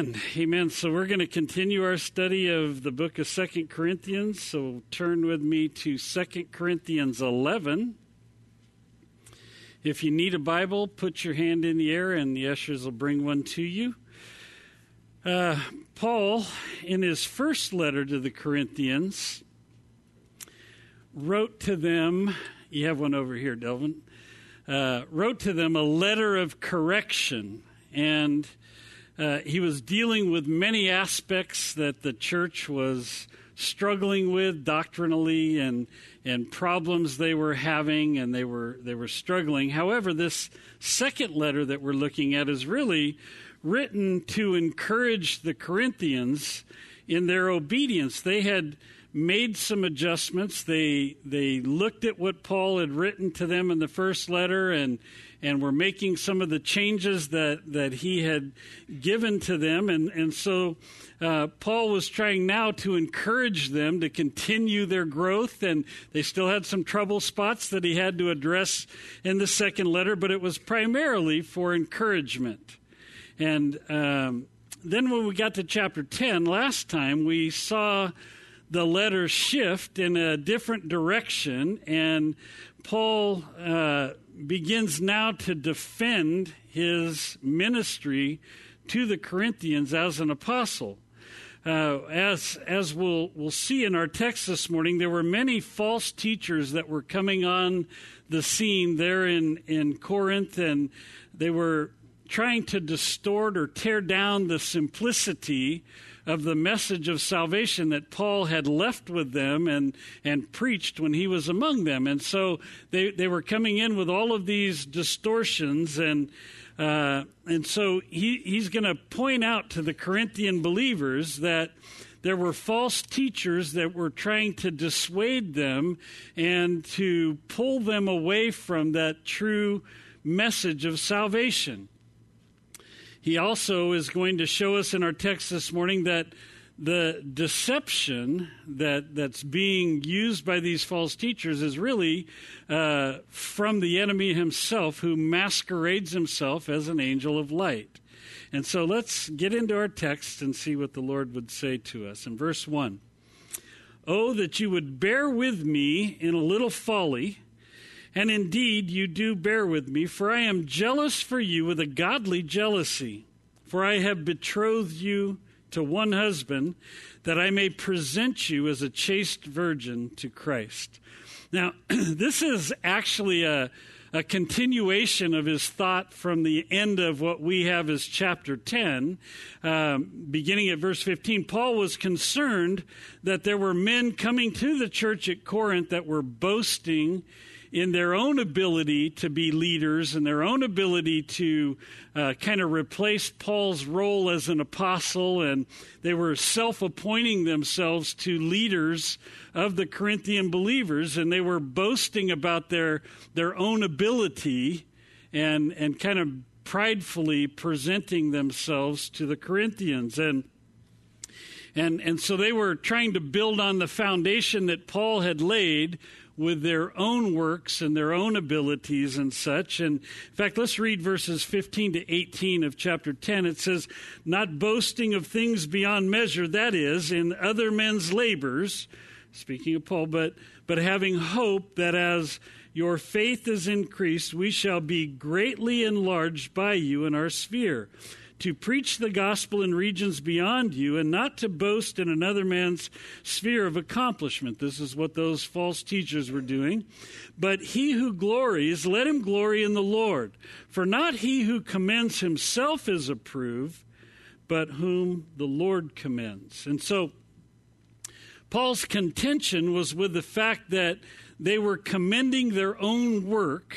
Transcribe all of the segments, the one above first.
Amen. Amen. So we're going to continue our study of the book of Second Corinthians. So turn with me to Second Corinthians 11. If you need a Bible, put your hand in the air and the ushers will bring one to you. Uh, Paul, in his first letter to the Corinthians, wrote to them, you have one over here, Delvin, uh, wrote to them a letter of correction. And uh, he was dealing with many aspects that the church was struggling with doctrinally and and problems they were having and they were they were struggling. However, this second letter that we're looking at is really written to encourage the Corinthians in their obedience. They had made some adjustments. They they looked at what Paul had written to them in the first letter and and were making some of the changes that, that he had given to them. And, and so uh, Paul was trying now to encourage them to continue their growth. And they still had some trouble spots that he had to address in the second letter, but it was primarily for encouragement. And um, then when we got to chapter 10, last time we saw the letter shift in a different direction, and Paul uh, begins now to defend his ministry to the Corinthians as an apostle. Uh, as as we'll we'll see in our text this morning, there were many false teachers that were coming on the scene there in in Corinth, and they were trying to distort or tear down the simplicity of the message of salvation that Paul had left with them and, and preached when he was among them. And so they, they were coming in with all of these distortions and uh, and so he, he's going to point out to the Corinthian believers that there were false teachers that were trying to dissuade them and to pull them away from that true message of salvation. He also is going to show us in our text this morning that the deception that that's being used by these false teachers is really uh, from the enemy himself, who masquerades himself as an angel of light. And so let's get into our text and see what the Lord would say to us. In verse 1 Oh, that you would bear with me in a little folly and indeed, you do bear with me, for I am jealous for you with a godly jealousy. For I have betrothed you to one husband, that I may present you as a chaste virgin to Christ. Now, this is actually a, a continuation of his thought from the end of what we have as chapter 10, um, beginning at verse 15. Paul was concerned that there were men coming to the church at Corinth that were boasting in their own ability to be leaders and their own ability to uh, kind of replace Paul's role as an apostle, and they were self appointing themselves to leaders of the Corinthian believers, and they were boasting about their, their own ability and, and kind of pridefully presenting themselves to the Corinthians. And and, and so they were trying to build on the foundation that Paul had laid with their own works and their own abilities and such. And in fact, let's read verses 15 to 18 of chapter 10. It says, Not boasting of things beyond measure, that is, in other men's labors, speaking of Paul, but, but having hope that as your faith is increased, we shall be greatly enlarged by you in our sphere to preach the gospel in regions beyond you and not to boast in another man's sphere of accomplishment. This is what those false teachers were doing. But he who glories, let him glory in the Lord. For not he who commends himself is approved, but whom the Lord commends. And so, Paul's contention was with the fact that they were commending their own work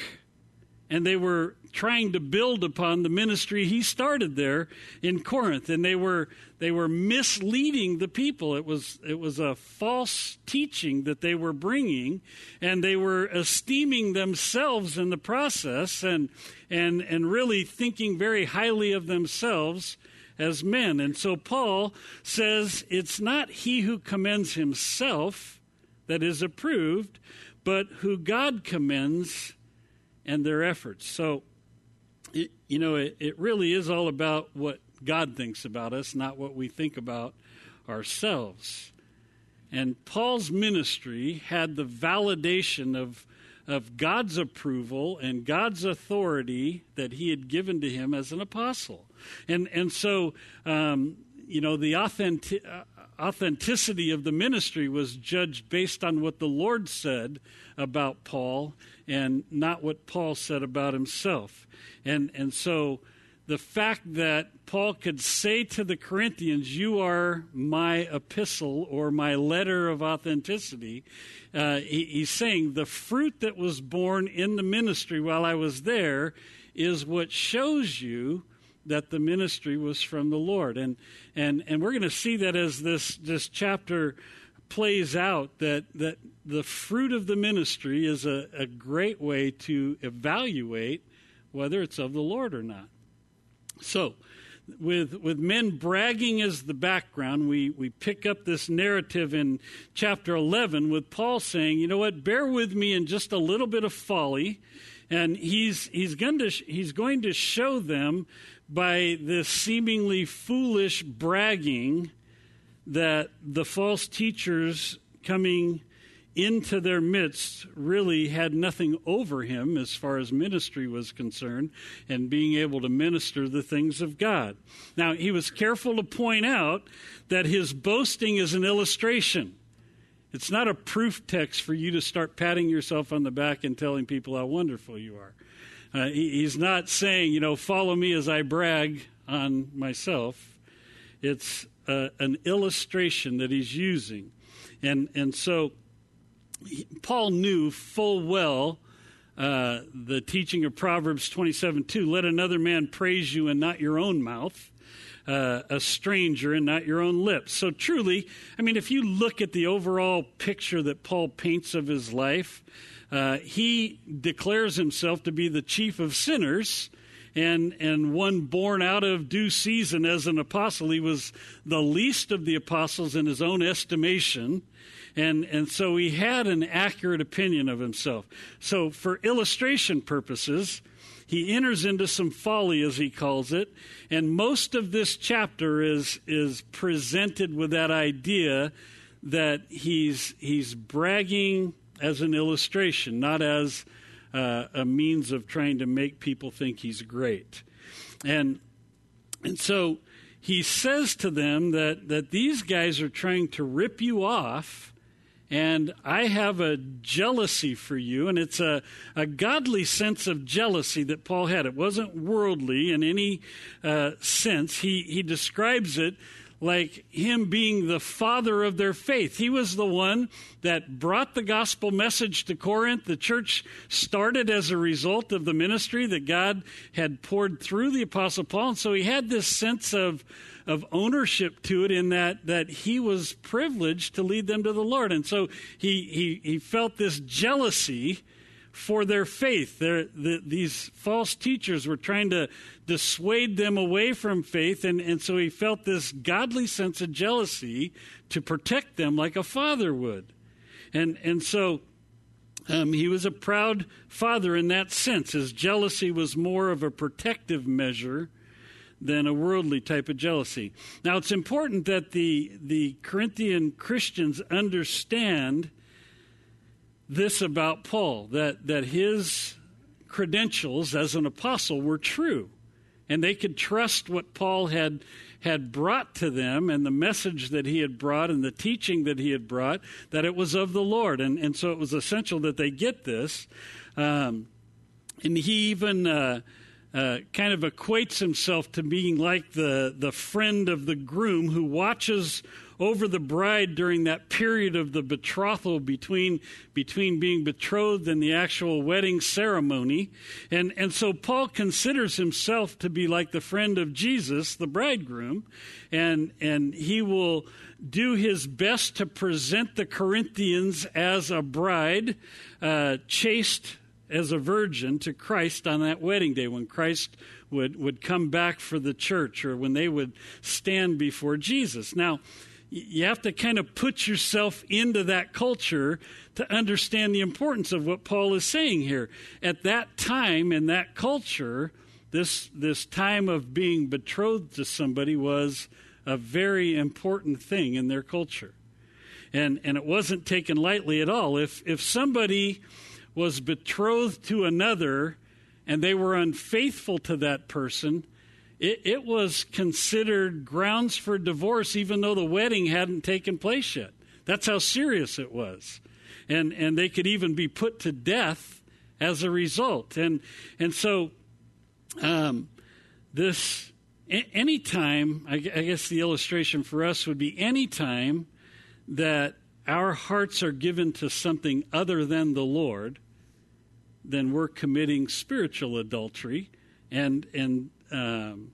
and they were trying to build upon the ministry he started there in Corinth and they were they were misleading the people. It was it was a false teaching that they were bringing and they were esteeming themselves in the process and and and really thinking very highly of themselves as men. And so Paul says it's not he who commends himself that is approved but who God commends and their efforts so it, you know, it, it really is all about what God thinks about us, not what we think about ourselves. And Paul's ministry had the validation of, of God's approval and God's authority that he had given to him as an apostle. And, and so, um, you know, the authentic, authenticity of the ministry was judged based on what the Lord said about Paul and not what Paul said about himself. And, and so the fact that Paul could say to the Corinthians, You are my epistle or my letter of authenticity, uh, he, he's saying the fruit that was born in the ministry while I was there is what shows you that the ministry was from the Lord. And, and, and we're going to see that as this, this chapter plays out, that, that the fruit of the ministry is a, a great way to evaluate whether it's of the Lord or not. So, with with men bragging as the background, we we pick up this narrative in chapter 11 with Paul saying, "You know what? Bear with me in just a little bit of folly." And he's he's going to he's going to show them by this seemingly foolish bragging that the false teachers coming into their midst really had nothing over him as far as ministry was concerned and being able to minister the things of God. Now, he was careful to point out that his boasting is an illustration. It's not a proof text for you to start patting yourself on the back and telling people how wonderful you are. Uh, he, he's not saying, you know, follow me as I brag on myself. It's uh, an illustration that he's using. And, and so he, Paul knew full well uh, the teaching of Proverbs 27 2 let another man praise you and not your own mouth. Uh, a stranger and not your own lips. So, truly, I mean, if you look at the overall picture that Paul paints of his life, uh, he declares himself to be the chief of sinners and, and one born out of due season as an apostle. He was the least of the apostles in his own estimation. And, and so he had an accurate opinion of himself. So, for illustration purposes, he enters into some folly, as he calls it. And most of this chapter is, is presented with that idea that he's, he's bragging as an illustration, not as uh, a means of trying to make people think he's great. And, and so he says to them that, that these guys are trying to rip you off and I have a jealousy for you, and it's a, a godly sense of jealousy that Paul had. It wasn't worldly in any uh, sense. He, he describes it like him being the father of their faith. He was the one that brought the gospel message to Corinth. The church started as a result of the ministry that God had poured through the apostle Paul. And so he had this sense of, of ownership to it in that, that he was privileged to lead them to the Lord. And so he, he, he felt this jealousy for their faith. The, these false teachers were trying to dissuade them away from faith, and, and so he felt this godly sense of jealousy to protect them like a father would. And, and so um, he was a proud father in that sense. His jealousy was more of a protective measure than a worldly type of jealousy. Now, it's important that the, the Corinthian Christians understand this about Paul that, that his credentials as an apostle were true. And they could trust what Paul had, had brought to them and the message that he had brought and the teaching that he had brought, that it was of the Lord. And, and so it was essential that they get this. Um, and he even uh, uh, kind of equates himself to being like the, the friend of the groom who watches over the bride during that period of the betrothal between, between being betrothed and the actual wedding ceremony. And, and so Paul considers himself to be like the friend of Jesus, the bridegroom, and, and he will do his best to present the Corinthians as a bride, uh, chaste as a virgin to Christ on that wedding day when Christ would, would come back for the church or when they would stand before Jesus. Now, you have to kind of put yourself into that culture to understand the importance of what Paul is saying here. At that time in that culture, this, this time of being betrothed to somebody was a very important thing in their culture. And, and it wasn't taken lightly at all. If, if somebody was betrothed to another and they were unfaithful to that person, it, it was considered grounds for divorce, even though the wedding hadn't taken place yet. That's how serious it was. And, and they could even be put to death as a result. And, and so, um, this, anytime, I, I guess the illustration for us would be any time that our hearts are given to something other than the Lord, then we're committing spiritual adultery, and and um,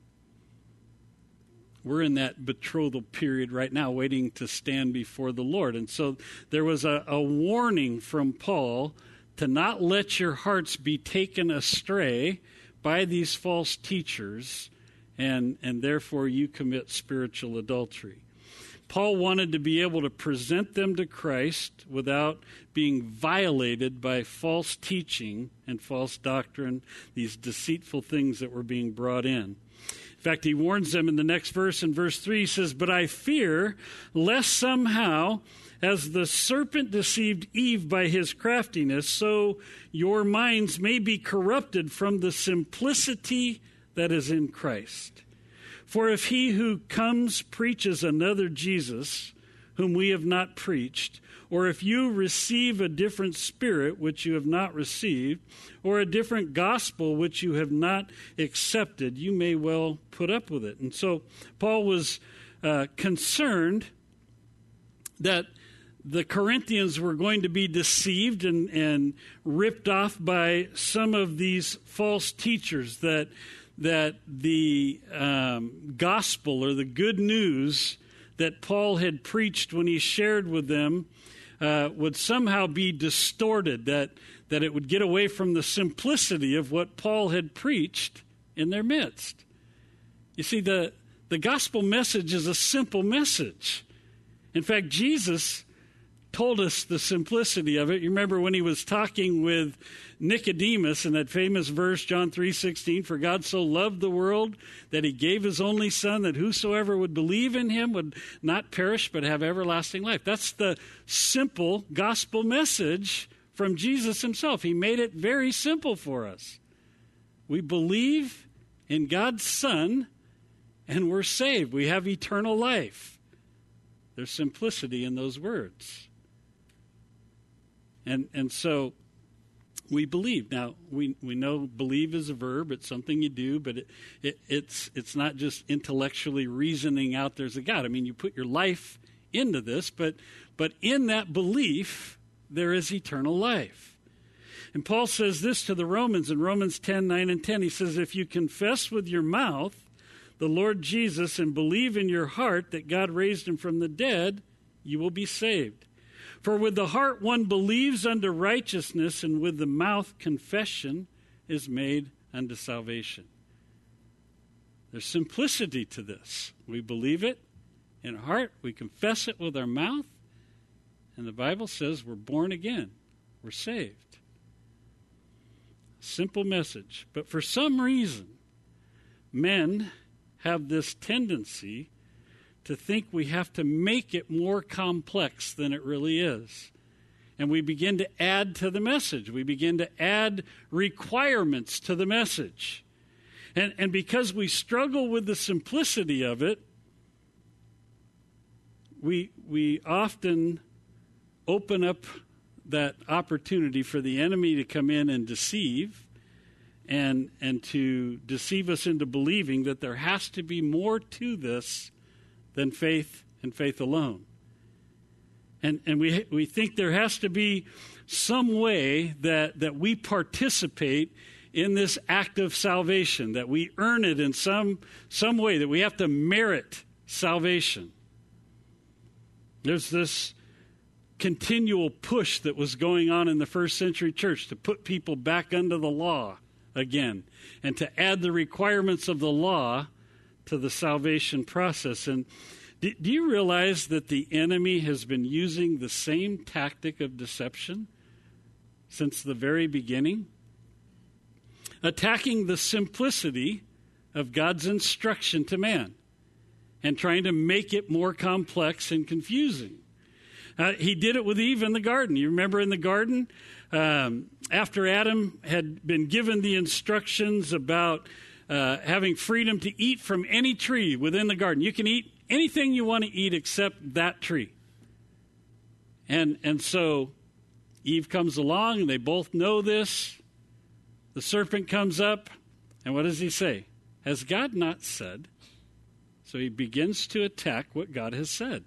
we're in that betrothal period right now, waiting to stand before the Lord. And so there was a, a warning from Paul to not let your hearts be taken astray by these false teachers, and and therefore you commit spiritual adultery. Paul wanted to be able to present them to Christ without being violated by false teaching and false doctrine, these deceitful things that were being brought in. In fact, he warns them in the next verse, in verse 3, he says, But I fear lest somehow, as the serpent deceived Eve by his craftiness, so your minds may be corrupted from the simplicity that is in Christ. For if he who comes preaches another Jesus, whom we have not preached, or if you receive a different spirit which you have not received, or a different gospel which you have not accepted, you may well put up with it. And so Paul was uh, concerned that the Corinthians were going to be deceived and, and ripped off by some of these false teachers that that the um, gospel or the good news that Paul had preached when he shared with them uh, would somehow be distorted, that, that it would get away from the simplicity of what Paul had preached in their midst. You see, the, the gospel message is a simple message. In fact, Jesus told us the simplicity of it. You remember when he was talking with Nicodemus in that famous verse John 3:16 for God so loved the world that he gave his only son that whosoever would believe in him would not perish but have everlasting life. That's the simple gospel message from Jesus himself. He made it very simple for us. We believe in God's son and we're saved. We have eternal life. There's simplicity in those words. And and so we believe. Now we we know believe is a verb; it's something you do, but it, it, it's it's not just intellectually reasoning out there's a God. I mean, you put your life into this, but but in that belief there is eternal life. And Paul says this to the Romans in Romans 10 9 and 10. He says, If you confess with your mouth the Lord Jesus and believe in your heart that God raised him from the dead, you will be saved. For with the heart one believes unto righteousness, and with the mouth confession is made unto salvation. There's simplicity to this. We believe it in heart, we confess it with our mouth, and the Bible says we're born again, we're saved. Simple message. But for some reason, men have this tendency to think we have to make it more complex than it really is. And we begin to add to the message. We begin to add requirements to the message. And, and because we struggle with the simplicity of it, we, we often open up that opportunity for the enemy to come in and deceive and, and to deceive us into believing that there has to be more to this than faith and faith alone. And, and we, we think there has to be some way that, that we participate in this act of salvation, that we earn it in some, some way, that we have to merit salvation. There's this continual push that was going on in the first century church to put people back under the law again and to add the requirements of the law to the salvation process. And do, do you realize that the enemy has been using the same tactic of deception since the very beginning? attacking the simplicity of God's instruction to man and trying to make it more complex and confusing. Uh, he did it with Eve in the garden. You remember in the garden, um, after Adam had been given the instructions about uh, having freedom to eat from any tree within the garden. You can eat anything you want to eat except that tree. And, and so Eve comes along, and they both know this. The serpent comes up, and what does he say? Has God not said? So he begins to attack what God has said.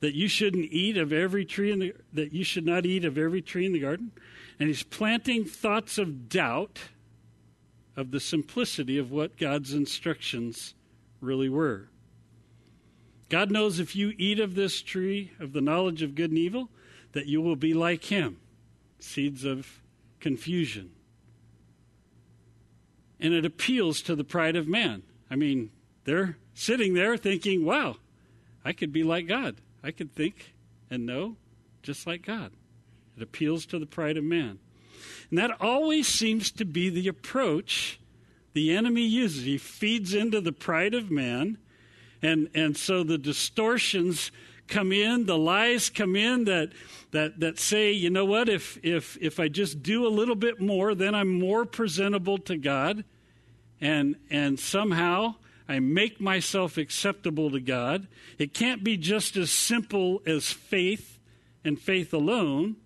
That you shouldn't eat of every tree in the that you should not eat of every tree in the garden. And he's planting thoughts of doubt of the simplicity of what God's instructions really were. God knows if you eat of this tree of the knowledge of good and evil, that you will be like him. Seeds of confusion. And it appeals to the pride of man. I mean, they're sitting there thinking, wow, I could be like God. I could think and know just like God. It appeals to the pride of man. And that always seems to be the approach the enemy uses. He feeds into the pride of man. And, and so the distortions come in, the lies come in that, that, that say, you know what, if, if, if I just do a little bit more, then I'm more presentable to God. And, and somehow I make myself acceptable to God. It can't be just as simple as faith and faith alone.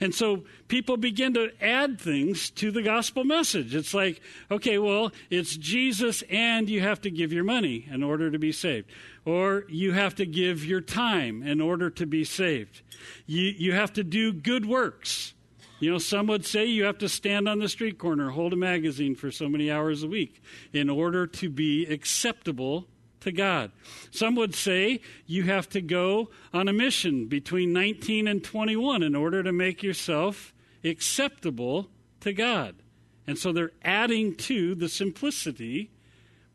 And so people begin to add things to the gospel message. It's like, okay, well, it's Jesus and you have to give your money in order to be saved. Or you have to give your time in order to be saved. You, you have to do good works. You know, some would say you have to stand on the street corner, hold a magazine for so many hours a week in order to be acceptable to God. Some would say you have to go on a mission between 19 and 21 in order to make yourself acceptable to God. And so they're adding to the simplicity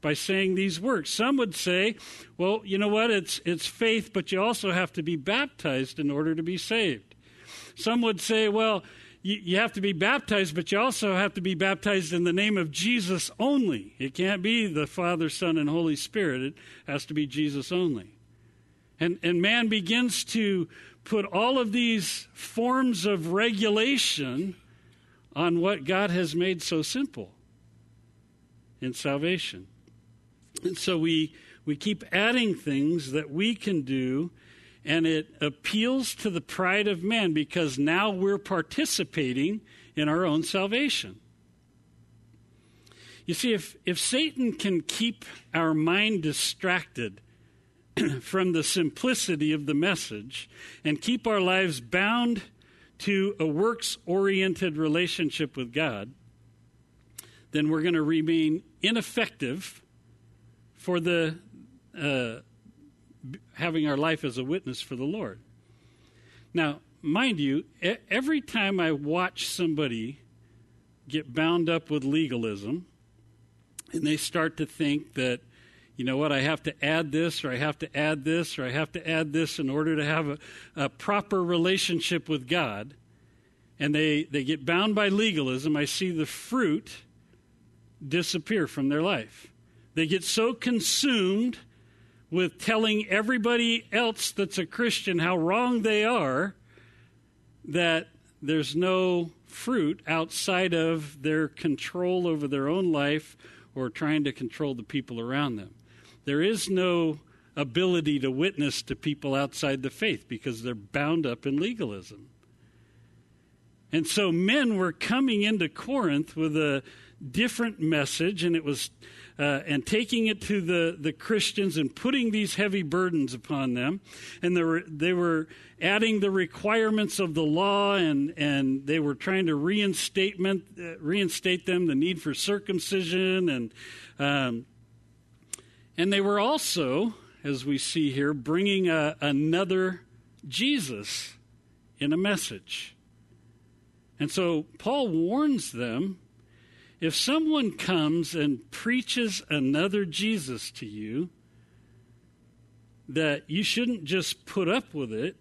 by saying these works. Some would say, well, you know what? It's, it's faith, but you also have to be baptized in order to be saved. Some would say, well, you, you have to be baptized, but you also have to be baptized in the name of Jesus only. It can't be the Father, Son, and Holy Spirit. It has to be Jesus only. And, and man begins to put all of these forms of regulation on what God has made so simple in salvation. And so we, we keep adding things that we can do and it appeals to the pride of man because now we're participating in our own salvation. You see, if, if Satan can keep our mind distracted from the simplicity of the message and keep our lives bound to a works oriented relationship with God, then we're going to remain ineffective for the uh, having our life as a witness for the Lord. Now, mind you, every time I watch somebody get bound up with legalism and they start to think that, you know what, I have to add this or I have to add this or I have to add this in order to have a, a proper relationship with God, and they, they get bound by legalism, I see the fruit disappear from their life. They get so consumed with telling everybody else that's a Christian how wrong they are, that there's no fruit outside of their control over their own life or trying to control the people around them. There is no ability to witness to people outside the faith because they're bound up in legalism. And so men were coming into Corinth with a different message, and it was uh, and taking it to the, the Christians and putting these heavy burdens upon them. And they were, they were adding the requirements of the law and, and they were trying to reinstatement, uh, reinstate them, the need for circumcision. And, um, and they were also, as we see here, bringing a, another Jesus in a message. And so Paul warns them if someone comes and preaches another Jesus to you, that you shouldn't just put up with it,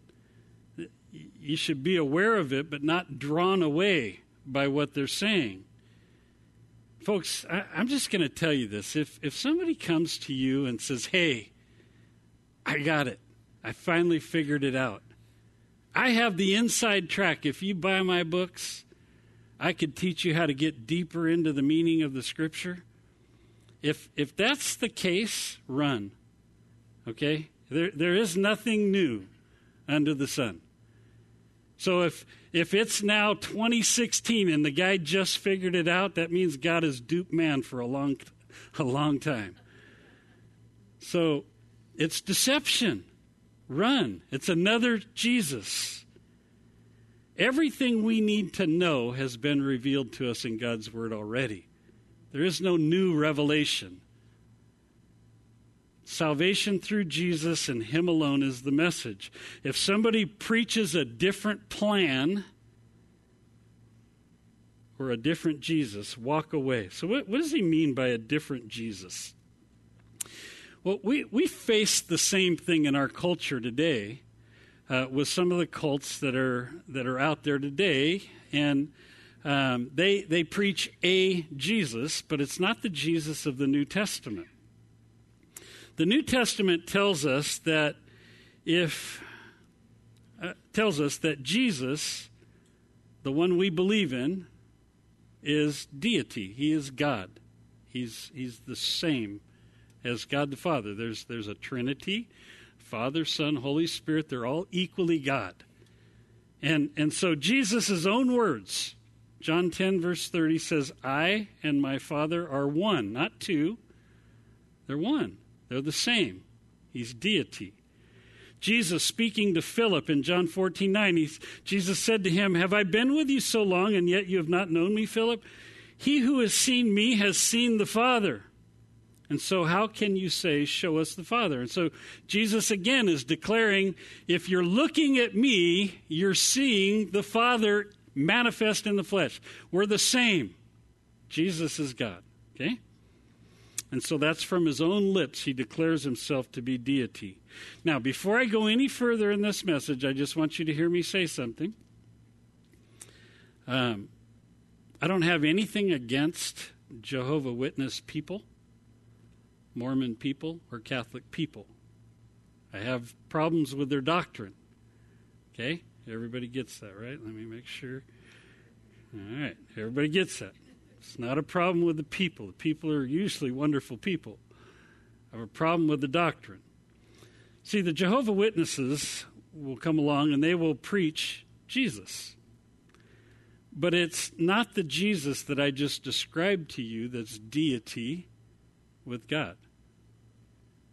you should be aware of it, but not drawn away by what they're saying. Folks, I, am just going to tell you this. If, if somebody comes to you and says, Hey, I got it, I finally figured it out, I have the inside track. If you buy my books, I could teach you how to get deeper into the meaning of the scripture. If, if that's the case, run. Okay? There, there is nothing new under the sun. So if if it's now 2016 and the guy just figured it out, that means God has duped man for a long a long time. So it's deception. Run. It's another Jesus. Everything we need to know has been revealed to us in God's word already. There is no new revelation. Salvation through Jesus and Him alone is the message. If somebody preaches a different plan or a different Jesus, walk away. So, what, what does he mean by a different Jesus? Well, we, we face the same thing in our culture today uh, with some of the cults that are, that are out there today. And um, they, they preach a Jesus, but it's not the Jesus of the New Testament. The New Testament tells us that if uh, tells us that Jesus, the one we believe in, is deity. He is God. He's he's the same as God the Father. There's there's a Trinity, Father, Son, Holy Spirit. They're all equally God. And and so Jesus' own words, John 10 verse 30 says, "I and my Father are one, not two. They're one. They're the same. He's deity. Jesus speaking to Philip in John 14 9, Jesus said to him, Have I been with you so long, and yet you have not known me, Philip? He who has seen me has seen the Father. And so, how can you say, Show us the Father? And so, Jesus again is declaring, If you're looking at me, you're seeing the Father manifest in the flesh. We're the same. Jesus is God. Okay? And so that's from his own lips. He declares himself to be deity. Now, before I go any further in this message, I just want you to hear me say something. Um, I don't have anything against Jehovah Witness people, Mormon people, or Catholic people. I have problems with their doctrine. Okay? Everybody gets that, right? Let me make sure. All right. Everybody gets that. It's not a problem with the people. The people are usually wonderful people. I have a problem with the doctrine. See, the Jehovah Witnesses will come along and they will preach Jesus. But it's not the Jesus that I just described to you that's deity with God.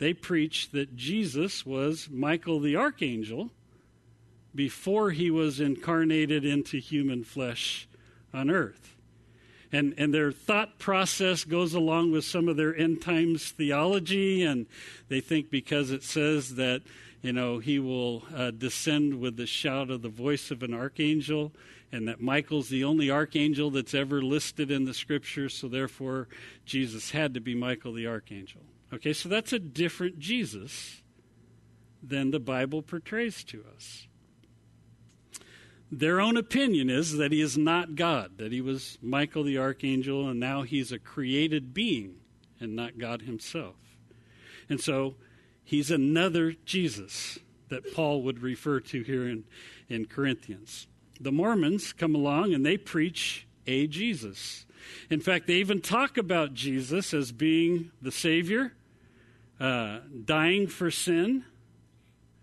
They preach that Jesus was Michael the archangel before he was incarnated into human flesh on earth and, and their thought process goes along with some of their end times theology, and they think because it says that you know he will uh, descend with the shout of the voice of an archangel, and that Michael's the only archangel that's ever listed in the scriptures, so therefore Jesus had to be Michael the archangel. Okay, so that's a different Jesus than the Bible portrays to us. Their own opinion is that he is not God, that he was Michael the archangel, and now he's a created being and not God himself. And so he's another Jesus that Paul would refer to here in, in Corinthians. The Mormons come along and they preach a Jesus. In fact, they even talk about Jesus as being the Savior, uh, dying for sin,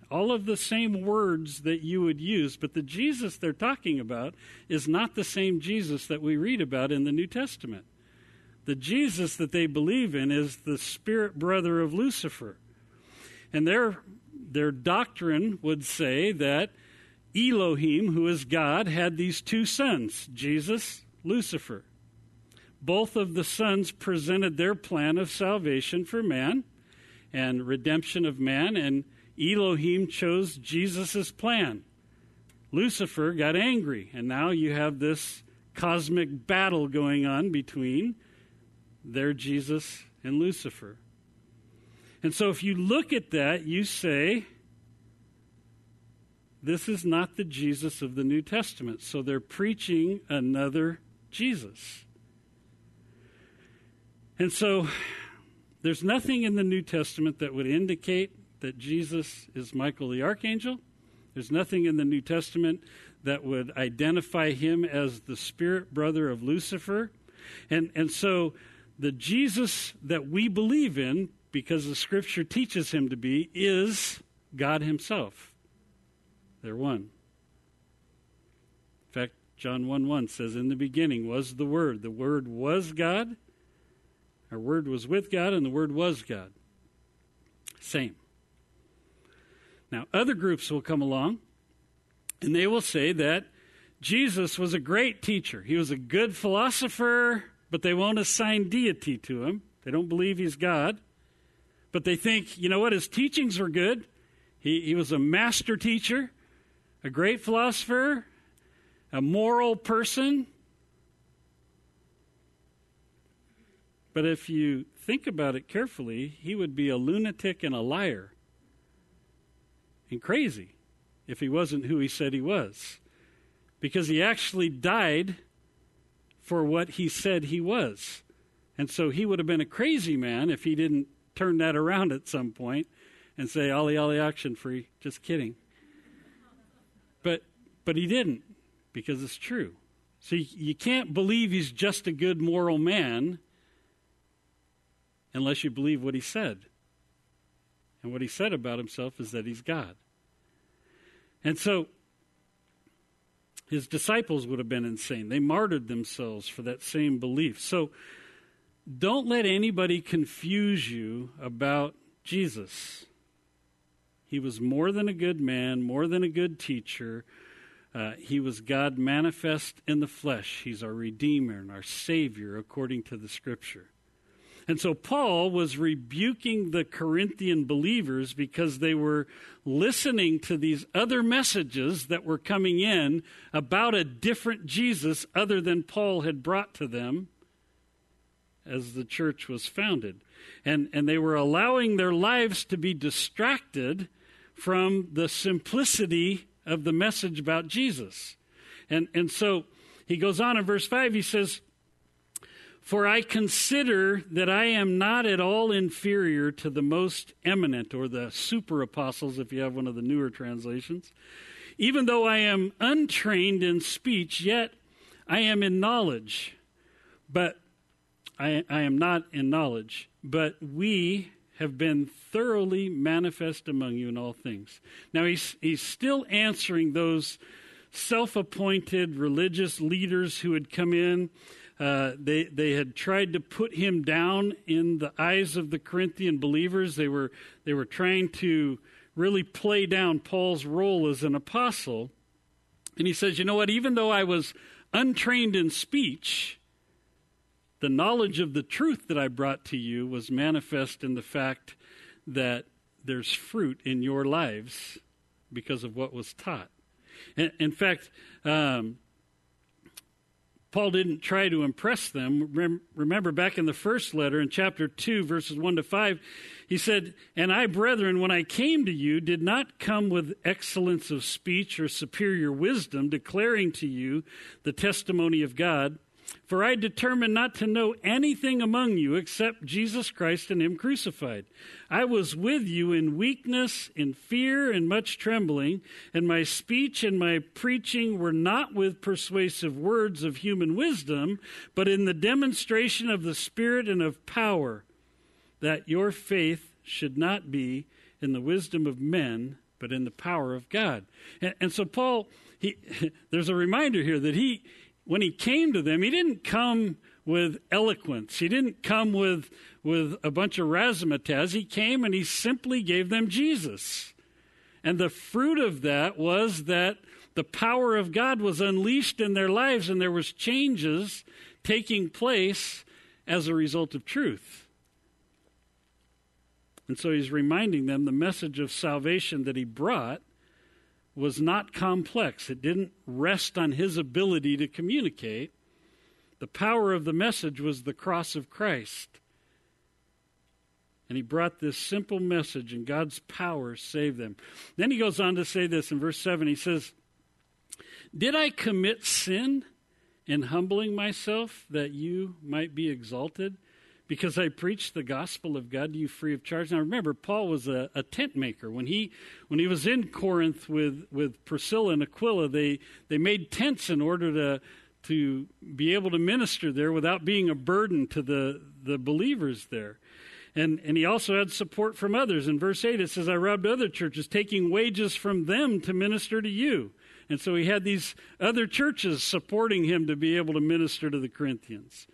all of the same words that you would use, but the Jesus they're talking about is not the same Jesus that we read about in the New Testament. The Jesus that they believe in is the spirit brother of Lucifer. And their, their doctrine would say that Elohim, who is God, had these two sons, Jesus, Lucifer. Both of the sons presented their plan of salvation for man and redemption of man, and Elohim chose Jesus' plan. Lucifer got angry, and now you have this cosmic battle going on between their Jesus and Lucifer. And so if you look at that, you say this is not the Jesus of the New Testament. So they're preaching another Jesus. And so there's nothing in the New Testament that would indicate that Jesus is Michael the Archangel. There's nothing in the New Testament that would identify him as the spirit brother of Lucifer. And, and so the Jesus that we believe in, because the scripture teaches him to be, is God himself. They're one. In fact, John 1 1 says, In the beginning was the Word. The Word was God. Our Word was with God, and the Word was God. Same. Now, other groups will come along, and they will say that Jesus was a great teacher. He was a good philosopher, but they won't assign deity to him. They don't believe he's God. But they think, you know what, his teachings were good. He, he was a master teacher, a great philosopher, a moral person. But if you think about it carefully, he would be a lunatic and a liar and crazy if he wasn't who he said he was. Because he actually died for what he said he was. And so he would have been a crazy man if he didn't turn that around at some point and say, Ollie, Ollie, action free. Just kidding. But, but he didn't because it's true. You, you can't believe he's just a good moral man unless you believe what he said. And what he said about himself is that he's God. And so his disciples would have been insane. They martyred themselves for that same belief. So don't let anybody confuse you about Jesus. He was more than a good man, more than a good teacher. Uh, he was God manifest in the flesh. He's our Redeemer and our Savior according to the Scripture. And so Paul was rebuking the Corinthian believers because they were listening to these other messages that were coming in about a different Jesus other than Paul had brought to them as the church was founded. And, and they were allowing their lives to be distracted from the simplicity of the message about Jesus. And, and so he goes on in verse 5, he says, for I consider that I am not at all inferior to the most eminent, or the super apostles, if you have one of the newer translations. Even though I am untrained in speech, yet I am in knowledge. But I, I am not in knowledge. But we have been thoroughly manifest among you in all things. Now, he's, he's still answering those self appointed religious leaders who had come in uh, they, they had tried to put him down in the eyes of the Corinthian believers. They were, they were trying to really play down Paul's role as an apostle. And he says, You know what? Even though I was untrained in speech, the knowledge of the truth that I brought to you was manifest in the fact that there's fruit in your lives because of what was taught. In, in fact, um, Paul didn't try to impress them. Remember back in the first letter in chapter 2, verses 1 to 5, he said, And I, brethren, when I came to you, did not come with excellence of speech or superior wisdom, declaring to you the testimony of God. For I determined not to know anything among you except Jesus Christ and Him crucified. I was with you in weakness, in fear, and much trembling, and my speech and my preaching were not with persuasive words of human wisdom, but in the demonstration of the Spirit and of power, that your faith should not be in the wisdom of men, but in the power of God. And, and so, Paul, he, there's a reminder here that he when he came to them, he didn't come with eloquence. He didn't come with, with a bunch of razzmatazz. He came and he simply gave them Jesus. And the fruit of that was that the power of God was unleashed in their lives and there was changes taking place as a result of truth. And so he's reminding them the message of salvation that he brought was not complex. It didn't rest on his ability to communicate. The power of the message was the cross of Christ. And he brought this simple message, and God's power saved them. Then he goes on to say this in verse 7. He says, Did I commit sin in humbling myself that you might be exalted? Because I preached the gospel of God to you free of charge. Now remember, Paul was a, a tent maker. When he when he was in Corinth with, with Priscilla and Aquila, they, they made tents in order to to be able to minister there without being a burden to the, the believers there. And, and he also had support from others. In verse 8, it says, I robbed other churches, taking wages from them to minister to you. And so he had these other churches supporting him to be able to minister to the Corinthians.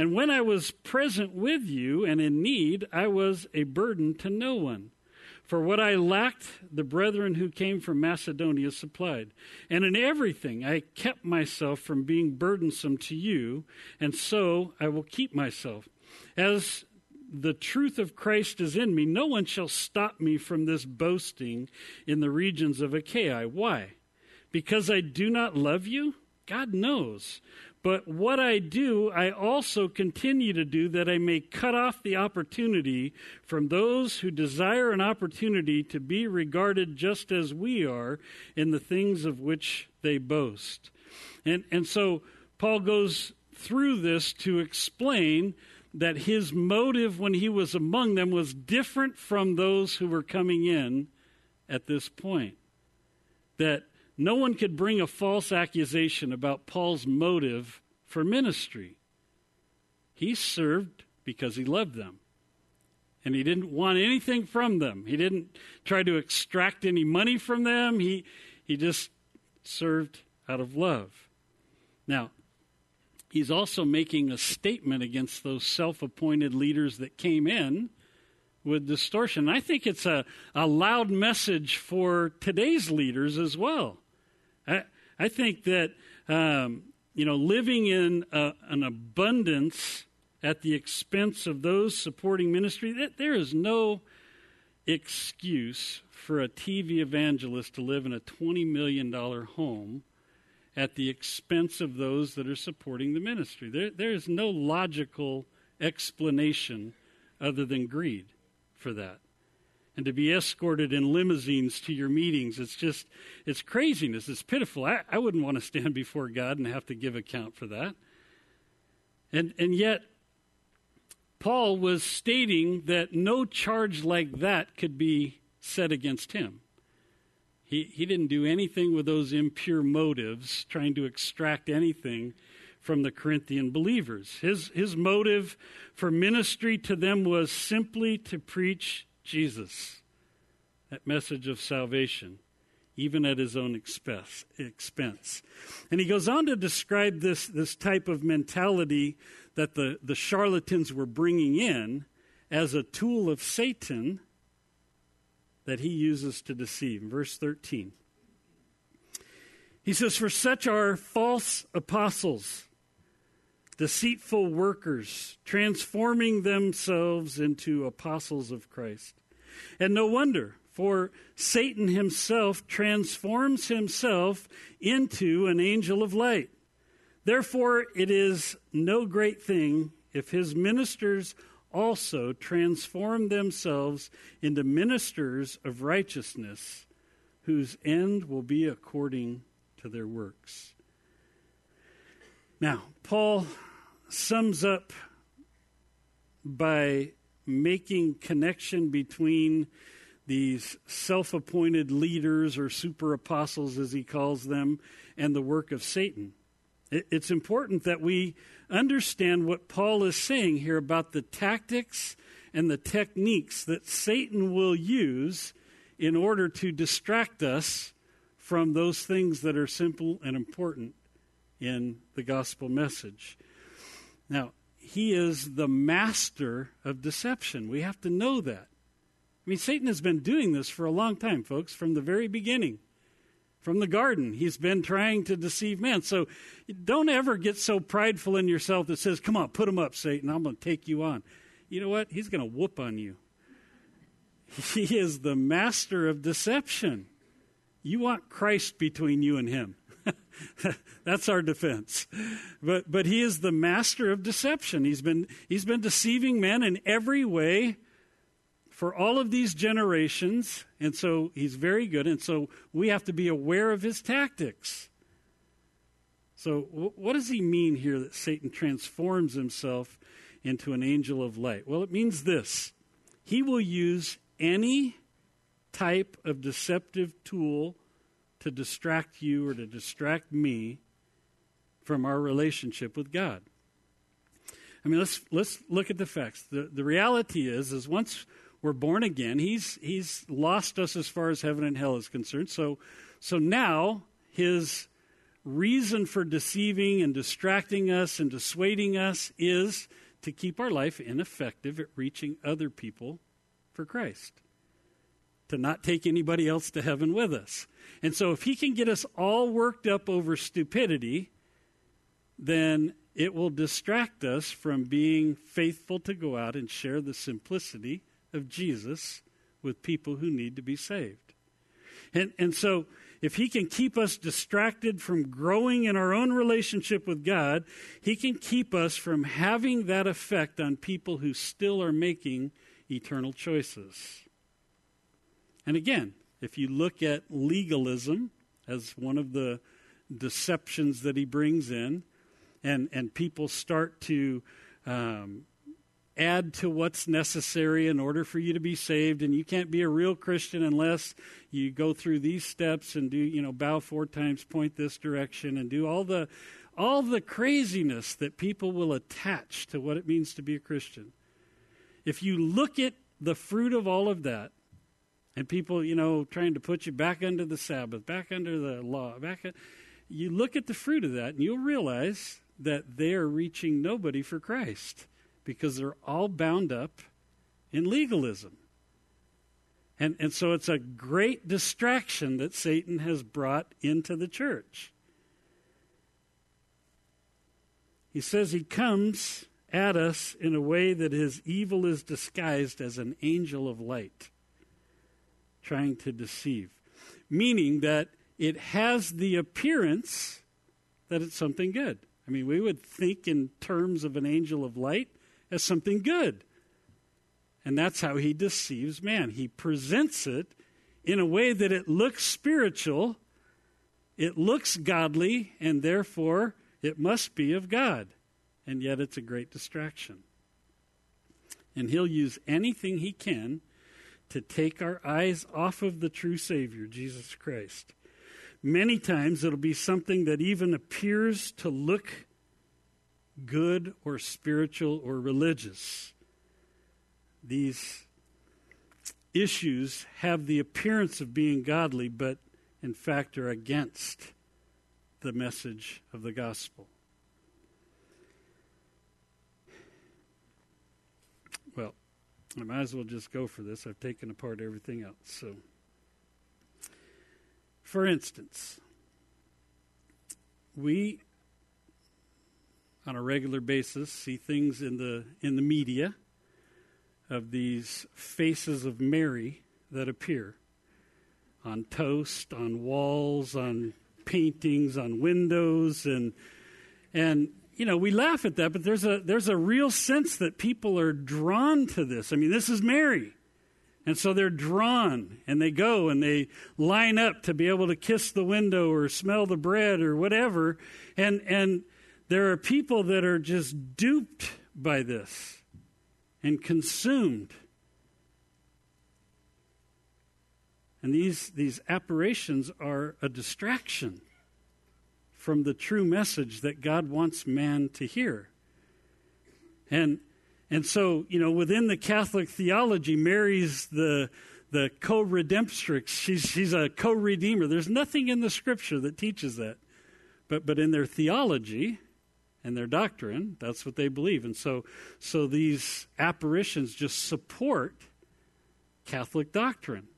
And when I was present with you and in need, I was a burden to no one. For what I lacked, the brethren who came from Macedonia supplied. And in everything I kept myself from being burdensome to you, and so I will keep myself. As the truth of Christ is in me, no one shall stop me from this boasting in the regions of Achaia. Why? Because I do not love you? God knows. But what I do, I also continue to do that I may cut off the opportunity from those who desire an opportunity to be regarded just as we are in the things of which they boast. And, and so Paul goes through this to explain that his motive when he was among them was different from those who were coming in at this point. That no one could bring a false accusation about Paul's motive for ministry. He served because he loved them. And he didn't want anything from them. He didn't try to extract any money from them. He, he just served out of love. Now, he's also making a statement against those self appointed leaders that came in with distortion. I think it's a, a loud message for today's leaders as well. I, think that, um, you know, living in a, an abundance at the expense of those supporting ministry, that there is no excuse for a TV evangelist to live in a $20 million home at the expense of those that are supporting the ministry. There, there is no logical explanation other than greed for that and to be escorted in limousines to your meetings. It's just, it's craziness. It's pitiful. I, I wouldn't want to stand before God and have to give account for that. And, and yet, Paul was stating that no charge like that could be set against him. He, he didn't do anything with those impure motives, trying to extract anything from the Corinthian believers. His, his motive for ministry to them was simply to preach Jesus, that message of salvation, even at his own expense. And he goes on to describe this, this type of mentality that the, the charlatans were bringing in as a tool of Satan that he uses to deceive. Verse 13. He says, For such are false apostles, deceitful workers, transforming themselves into apostles of Christ. And no wonder, for Satan himself transforms himself into an angel of light. Therefore, it is no great thing if his ministers also transform themselves into ministers of righteousness, whose end will be according to their works. Now, Paul sums up by making connection between these self appointed leaders or super apostles, as he calls them, and the work of Satan. It's important that we understand what Paul is saying here about the tactics and the techniques that Satan will use in order to distract us from those things that are simple and important in the gospel message. Now, he is the master of deception. We have to know that. I mean, Satan has been doing this for a long time, folks, from the very beginning. From the garden, he's been trying to deceive man. So don't ever get so prideful in yourself that says, Come on, put him up, Satan. I'm going to take you on. You know what? He's going to whoop on you. He is the master of deception. You want Christ between you and him. That's our defense. But but he is the master of deception. He's been he's been deceiving men in every way for all of these generations, and so he's very good, and so we have to be aware of his tactics. So, what does he mean here that Satan transforms himself into an angel of light? Well, it means this he will use any type of deceptive tool to distract you or to distract me from our relationship with God. I mean, let's let's look at the facts. The the reality is is once we're born again, he's he's lost us as far as heaven and hell is concerned. So so now his reason for deceiving and distracting us and dissuading us is to keep our life ineffective at reaching other people for Christ, to not take anybody else to heaven with us. And so, if he can get us all worked up over stupidity, then it will distract us from being faithful to go out and share the simplicity of Jesus with people who need to be saved. And, and so, if He can keep us distracted from growing in our own relationship with God, He can keep us from having that effect on people who still are making eternal choices. And again, if you look at legalism as one of the deceptions that He brings in, and, and people start to um, add to what's necessary in order for you to be saved and you can't be a real christian unless you go through these steps and do you know bow four times point this direction and do all the all the craziness that people will attach to what it means to be a christian. If you look at the fruit of all of that and people you know trying to put you back under the sabbath back under the law back you look at the fruit of that and you'll realize that they are reaching nobody for christ because they're all bound up in legalism. And, and so it's a great distraction that Satan has brought into the church. He says he comes at us in a way that his evil is disguised as an angel of light, trying to deceive. Meaning that it has the appearance that it's something good. I mean, we would think in terms of an angel of light, as something good. And that's how he deceives man. He presents it in a way that it looks spiritual, it looks godly, and therefore it must be of God. And yet it's a great distraction. And he'll use anything he can to take our eyes off of the true Savior, Jesus Christ. Many times it'll be something that even appears to look good or spiritual or religious. These issues have the appearance of being godly, but in fact are against the message of the gospel. Well, I might as well just go for this. I've taken apart everything else. So, for instance, we on a regular basis see things in the in the media of these faces of Mary that appear on toast, on walls, on paintings, on windows and and you know, we laugh at that, but there's a there's a real sense that people are drawn to this. I mean, this is Mary. And so they're drawn and they go and they line up to be able to kiss the window or smell the bread or whatever. And and there are people that are just duped by this and consumed. And these, these apparitions are a distraction from the true message that God wants man to hear. And, and so, you know, within the Catholic theology, Mary's the, the co redemptrix. She's, she's a co redeemer. There's nothing in the scripture that teaches that. But, but in their theology, and their doctrine. That's what they believe. And so, so these apparitions just support Catholic doctrine.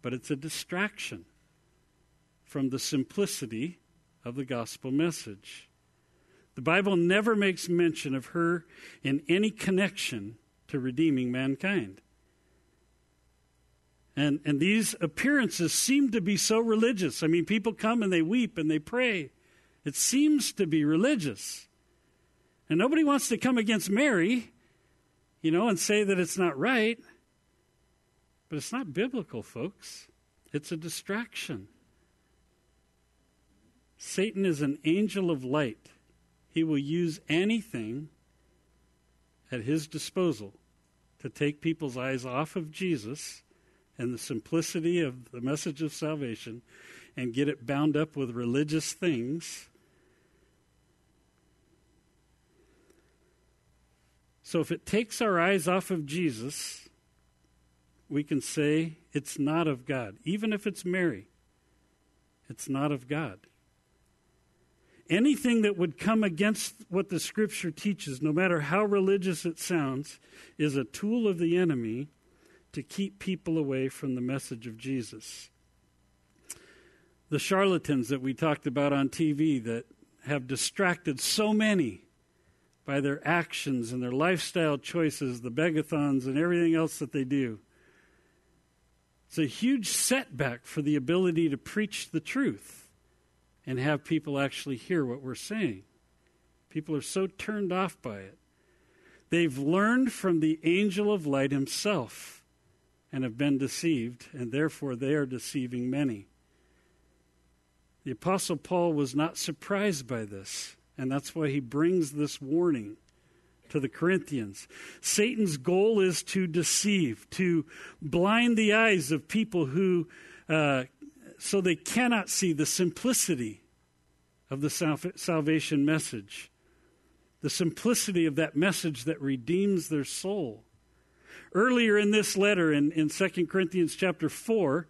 But it's a distraction from the simplicity of the gospel message. The Bible never makes mention of her in any connection to redeeming mankind. And, and these appearances seem to be so religious. I mean, people come and they weep and they pray. It seems to be religious. And nobody wants to come against Mary, you know, and say that it's not right. But it's not biblical, folks. It's a distraction. Satan is an angel of light. He will use anything at his disposal to take people's eyes off of Jesus and the simplicity of the message of salvation and get it bound up with religious things. So if it takes our eyes off of Jesus, we can say it's not of God. Even if it's Mary, it's not of God anything that would come against what the scripture teaches, no matter how religious it sounds, is a tool of the enemy to keep people away from the message of Jesus. The charlatans that we talked about on TV that have distracted so many by their actions and their lifestyle choices, the begathons and everything else that they do. It's a huge setback for the ability to preach the truth and have people actually hear what we're saying. People are so turned off by it. They've learned from the angel of light himself and have been deceived, and therefore they are deceiving many. The Apostle Paul was not surprised by this, and that's why he brings this warning to the Corinthians. Satan's goal is to deceive, to blind the eyes of people who uh, so they cannot see the simplicity of the salvation message, the simplicity of that message that redeems their soul. Earlier in this letter, in, in 2 Corinthians chapter 4,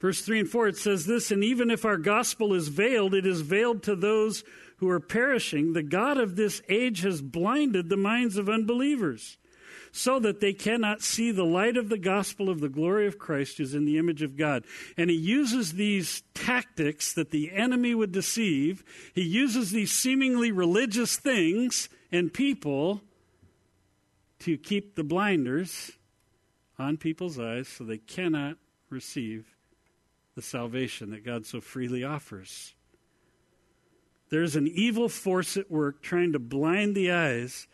verse 3 and 4, it says this And even if our gospel is veiled, it is veiled to those who are perishing. The God of this age has blinded the minds of unbelievers so that they cannot see the light of the gospel of the glory of Christ who's in the image of God. And he uses these tactics that the enemy would deceive. He uses these seemingly religious things and people to keep the blinders on people's eyes so they cannot receive the salvation that God so freely offers. There's an evil force at work trying to blind the eyes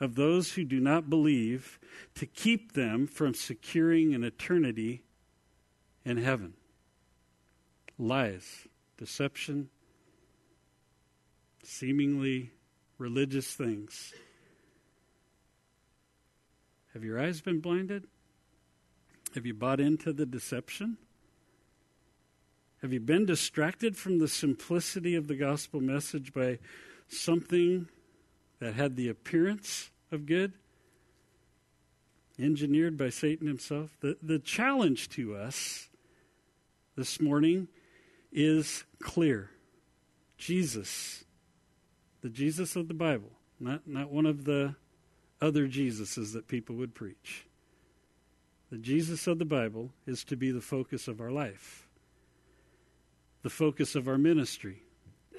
of those who do not believe to keep them from securing an eternity in heaven. Lies, deception, seemingly religious things. Have your eyes been blinded? Have you bought into the deception? Have you been distracted from the simplicity of the gospel message by something that had the appearance of good, engineered by Satan himself. The, the challenge to us this morning is clear Jesus, the Jesus of the Bible, not, not one of the other Jesuses that people would preach. The Jesus of the Bible is to be the focus of our life, the focus of our ministry,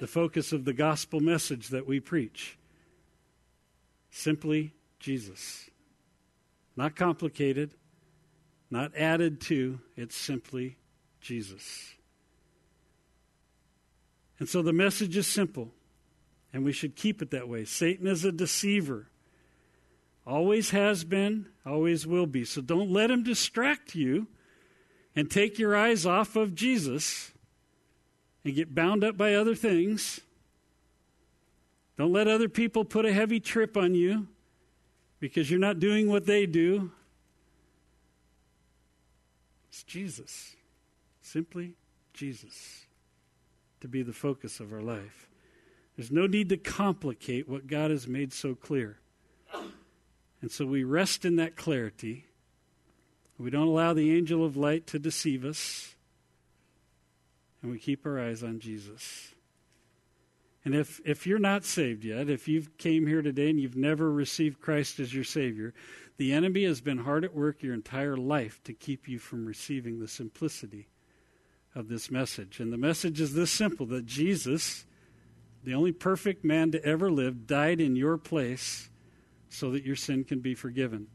the focus of the gospel message that we preach. Simply Jesus. Not complicated, not added to, it's simply Jesus. And so the message is simple, and we should keep it that way. Satan is a deceiver. Always has been, always will be. So don't let him distract you and take your eyes off of Jesus and get bound up by other things don't let other people put a heavy trip on you because you're not doing what they do. It's Jesus. Simply Jesus to be the focus of our life. There's no need to complicate what God has made so clear. And so we rest in that clarity. We don't allow the angel of light to deceive us. And we keep our eyes on Jesus. And if, if you're not saved yet, if you've came here today and you've never received Christ as your Savior, the enemy has been hard at work your entire life to keep you from receiving the simplicity of this message. And the message is this simple that Jesus, the only perfect man to ever live, died in your place so that your sin can be forgiven.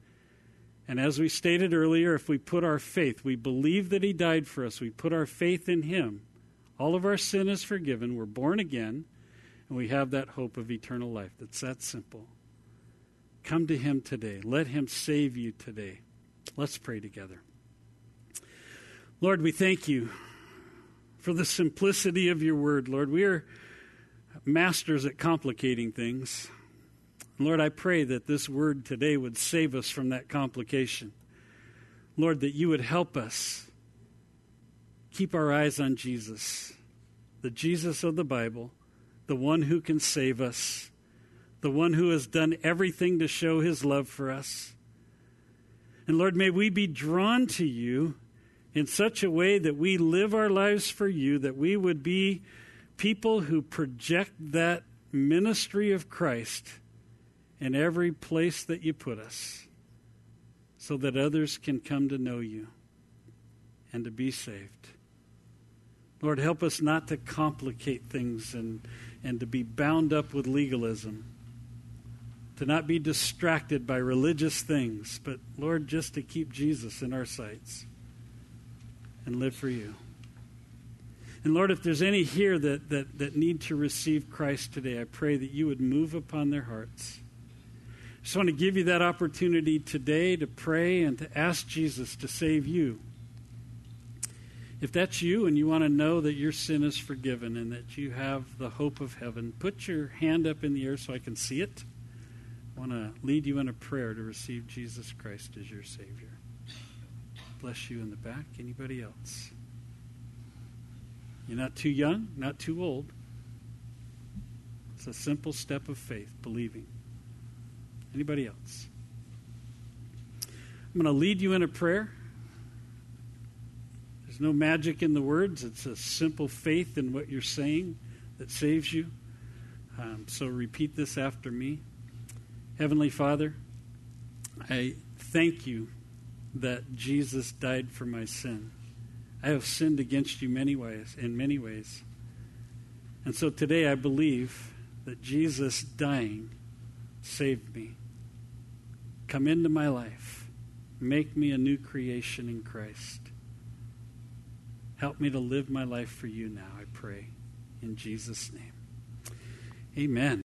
And as we stated earlier, if we put our faith, we believe that he died for us, we put our faith in him, all of our sin is forgiven, we're born again and we have that hope of eternal life. That's that simple. Come to Him today. Let Him save you today. Let's pray together. Lord, we thank you for the simplicity of your word. Lord, we are masters at complicating things. Lord, I pray that this word today would save us from that complication. Lord, that you would help us keep our eyes on Jesus, the Jesus of the Bible, the one who can save us, the one who has done everything to show his love for us. And Lord, may we be drawn to you in such a way that we live our lives for you, that we would be people who project that ministry of Christ in every place that you put us so that others can come to know you and to be saved. Lord, help us not to complicate things and, and to be bound up with legalism, to not be distracted by religious things, but, Lord, just to keep Jesus in our sights and live for you. And Lord, if there's any here that, that, that need to receive Christ today, I pray that you would move upon their hearts. I just want to give you that opportunity today to pray and to ask Jesus to save you. If that's you and you want to know that your sin is forgiven and that you have the hope of heaven, put your hand up in the air so I can see it. I want to lead you in a prayer to receive Jesus Christ as your Savior. Bless you in the back. Anybody else? You're not too young, not too old. It's a simple step of faith, believing. Anybody else? I'm going to lead you in a prayer. There's no magic in the words, it's a simple faith in what you're saying that saves you. Um, so repeat this after me. Heavenly Father, I thank you that Jesus died for my sin. I have sinned against you many ways, in many ways. And so today I believe that Jesus dying saved me. Come into my life. Make me a new creation in Christ. Help me to live my life for you now, I pray. In Jesus' name. Amen.